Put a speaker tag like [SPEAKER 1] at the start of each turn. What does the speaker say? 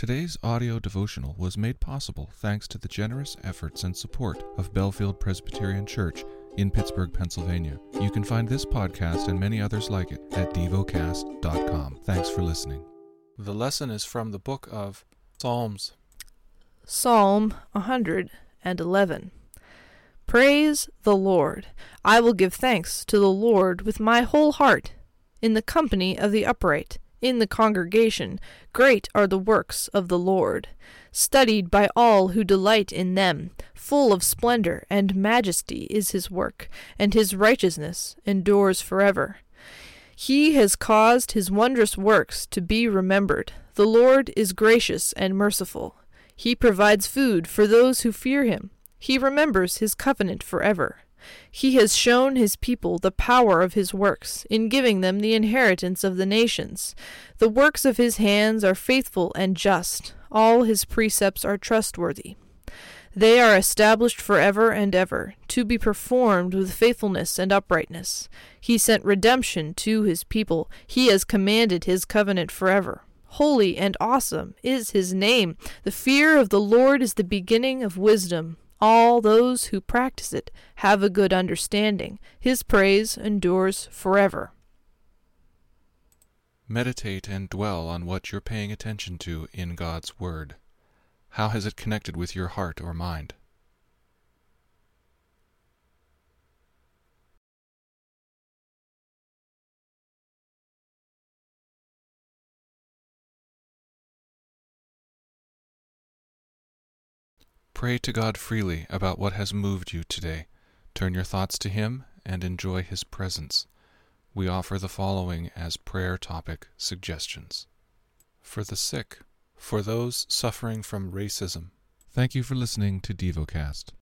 [SPEAKER 1] Today's audio devotional was made possible thanks to the generous efforts and support of Bellefield Presbyterian Church in Pittsburgh, Pennsylvania. You can find this podcast and many others like it at devocast.com. Thanks for listening. The lesson is from the book of Psalms.
[SPEAKER 2] Psalm 111. Praise the Lord. I will give thanks to the Lord with my whole heart, in the company of the upright in the congregation. Great are the works of the Lord, studied by all who delight in them. Full of splendor and majesty is his work, and his righteousness endures forever. He has caused his wondrous works to be remembered. The Lord is gracious and merciful. He provides food for those who fear him. He remembers his covenant forever. He has shown his people the power of his works, in giving them the inheritance of the nations. The works of his hands are faithful and just, all his precepts are trustworthy. They are established forever and ever, to be performed with faithfulness and uprightness. He sent redemption to his people. He has commanded his covenant forever. Holy and awesome is his name. The fear of the Lord is the beginning of wisdom. All those who practice it have a good understanding. His praise endures forever.
[SPEAKER 1] Meditate and dwell on what you're paying attention to in God's Word. How has it connected with your heart or mind? Pray to God freely about what has moved you today. Turn your thoughts to Him and enjoy His presence. We offer the following as prayer topic suggestions For the sick, for those suffering from racism. Thank you for listening to DevoCast.